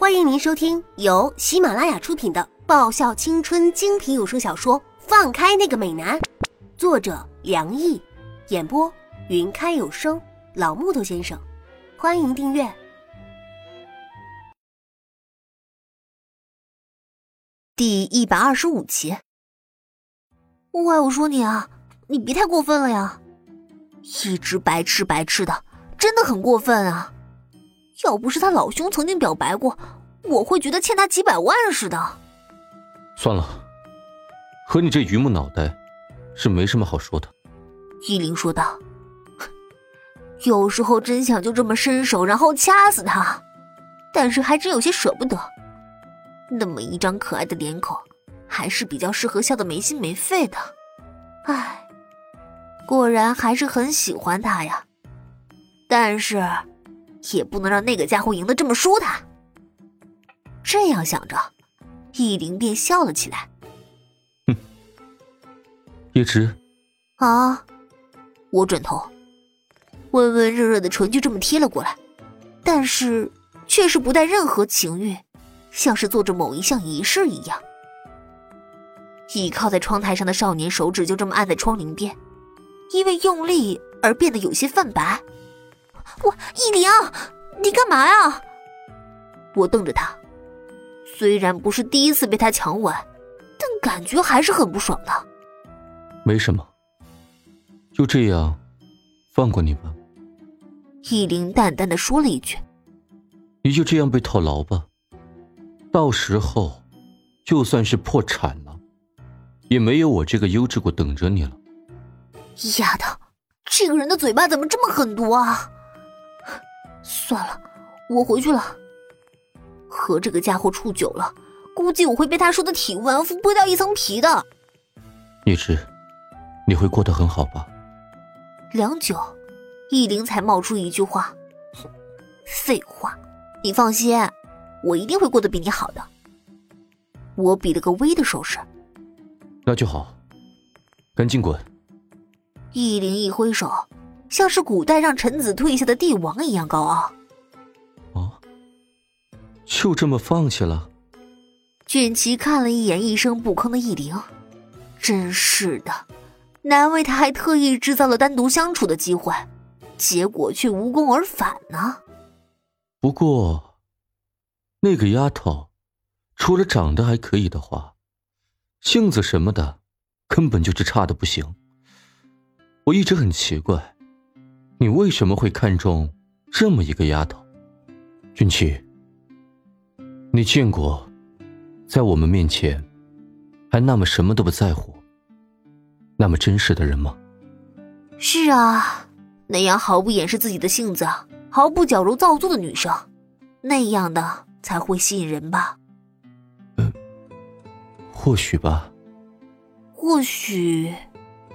欢迎您收听由喜马拉雅出品的爆笑青春精品有声小说《放开那个美男》，作者梁毅，演播云开有声老木头先生。欢迎订阅第一百二十五集。喂，我说你啊，你别太过分了呀！一直白吃白吃的，真的很过分啊！要不是他老兄曾经表白过，我会觉得欠他几百万似的。算了，和你这榆木脑袋，是没什么好说的。依林说道：“有时候真想就这么伸手，然后掐死他，但是还真有些舍不得。那么一张可爱的脸孔，还是比较适合笑得没心没肺的。唉，果然还是很喜欢他呀。但是……”也不能让那个家伙赢得这么舒坦。这样想着，易灵便笑了起来。哼，叶芝。啊！我转头，温温热热的唇就这么贴了过来，但是却是不带任何情欲，像是做着某一项仪式一样。倚靠在窗台上的少年手指就这么按在窗棂边，因为用力而变得有些泛白。我依灵，你干嘛呀？我瞪着他，虽然不是第一次被他强吻，但感觉还是很不爽的。没什么，就这样，放过你吧。依灵淡淡的说了一句：“你就这样被套牢吧，到时候，就算是破产了，也没有我这个优质股等着你了。”丫头，这个人的嘴巴怎么这么狠毒啊？算了，我回去了。和这个家伙处久了，估计我会被他说的体无完肤，剥掉一层皮的。叶芝，你会过得很好吧？良久，易灵才冒出一句话：“废话，你放心，我一定会过得比你好的。”我比了个 V 的手势。那就好，赶紧滚。易灵一挥手。像是古代让臣子退下的帝王一样高傲。哦，就这么放弃了？俊奇看了一眼一声不吭的易灵，真是的，难为他还特意制造了单独相处的机会，结果却无功而返呢。不过，那个丫头，除了长得还可以的话，性子什么的，根本就是差的不行。我一直很奇怪。你为什么会看中这么一个丫头，君琪？你见过在我们面前还那么什么都不在乎、那么真实的人吗？是啊，那样毫不掩饰自己的性子、毫不矫揉造作的女生，那样的才会吸引人吧？嗯，或许吧。或许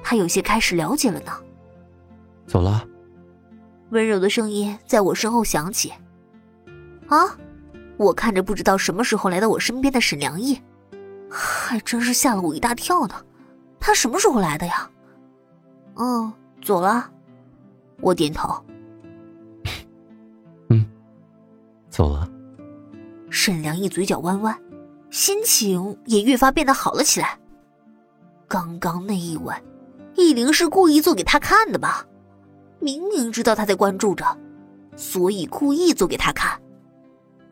他有些开始了解了呢。走了。温柔的声音在我身后响起。啊！我看着不知道什么时候来到我身边的沈良毅，还真是吓了我一大跳呢。他什么时候来的呀？嗯，走了。我点头。嗯，走了。沈良毅嘴角弯弯，心情也越发变得好了起来。刚刚那一吻，易灵是故意做给他看的吧？明明知道他在关注着，所以故意做给他看。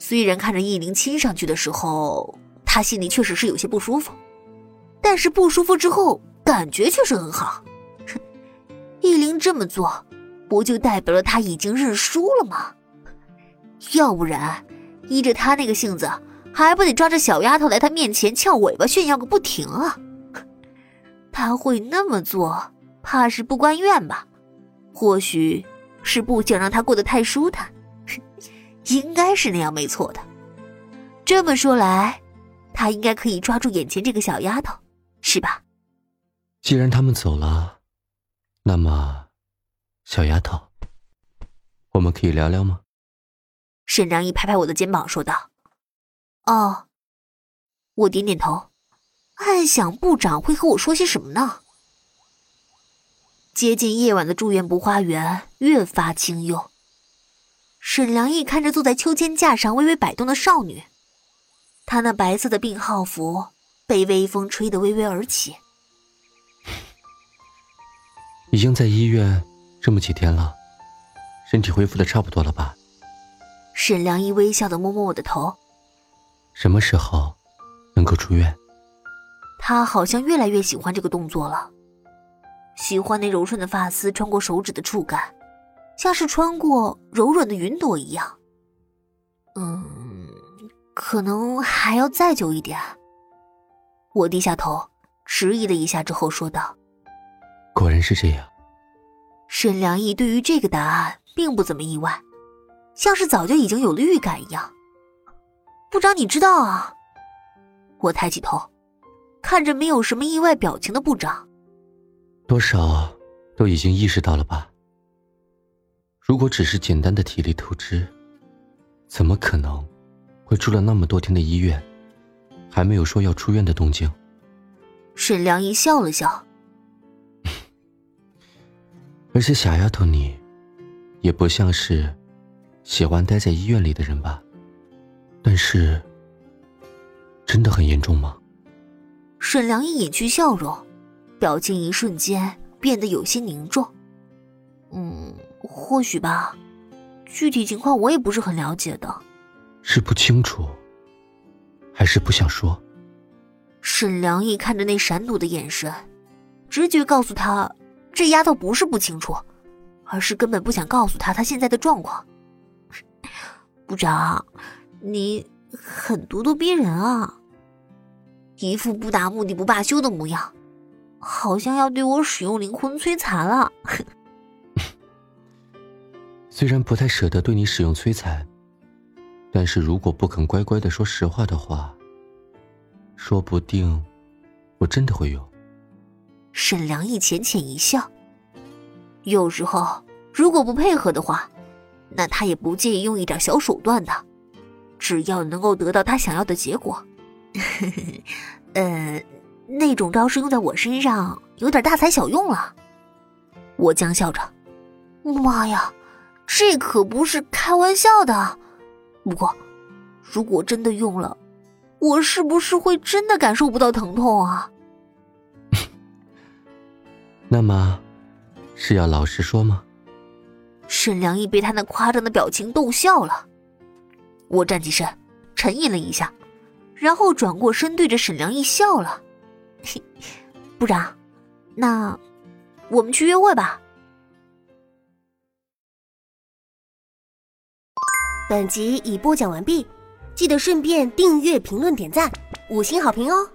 虽然看着易灵亲上去的时候，他心里确实是有些不舒服，但是不舒服之后感觉确实很好。易灵这么做，不就代表了他已经认输了吗？要不然，依着他那个性子，还不得抓着小丫头来他面前翘尾巴炫耀个不停啊？他会那么做，怕是不甘愿吧？或许是不想让他过得太舒坦，应该是那样没错的。这么说来，他应该可以抓住眼前这个小丫头，是吧？既然他们走了，那么，小丫头，我们可以聊聊吗？沈良一拍拍我的肩膀，说道：“哦。”我点点头，暗想部长会和我说些什么呢？接近夜晚的住院部花园越发清幽，沈良义看着坐在秋千架上微微摆动的少女，她那白色的病号服被微风吹得微微而起。已经在医院这么几天了，身体恢复的差不多了吧？沈良义微笑的摸摸我的头。什么时候能够出院？他好像越来越喜欢这个动作了，喜欢那柔顺的发丝穿过手指的触感。像是穿过柔软的云朵一样。嗯，可能还要再久一点。我低下头，迟疑了一下之后说道：“果然是这样。”沈良义对于这个答案并不怎么意外，像是早就已经有了预感一样。部长，你知道啊？我抬起头，看着没有什么意外表情的部长，多少都已经意识到了吧？如果只是简单的体力透支，怎么可能会住了那么多天的医院，还没有说要出院的动静？沈良一笑了笑。而且小丫头你，也不像是喜欢待在医院里的人吧？但是，真的很严重吗？沈良一隐去笑容，表情一瞬间变得有些凝重。嗯。或许吧，具体情况我也不是很了解的。是不清楚，还是不想说？沈良义看着那闪躲的眼神，直觉告诉他，这丫头不是不清楚，而是根本不想告诉他他现在的状况。部长，你很咄咄逼人啊，一副不达目的不罢休的模样，好像要对我使用灵魂摧残了。虽然不太舍得对你使用摧残，但是如果不肯乖乖的说实话的话，说不定我真的会用。沈良义浅浅一笑。有时候如果不配合的话，那他也不介意用一点小手段的，只要能够得到他想要的结果。呃，那种招式用在我身上有点大材小用了。我僵笑着，妈呀！这可不是开玩笑的，不过，如果真的用了，我是不是会真的感受不到疼痛啊？那么，是要老实说吗？沈良义被他那夸张的表情逗笑了。我站起身，沉吟了一下，然后转过身对着沈良义笑了。部长，那我们去约会吧。本集已播讲完毕，记得顺便订阅、评论、点赞、五星好评哦！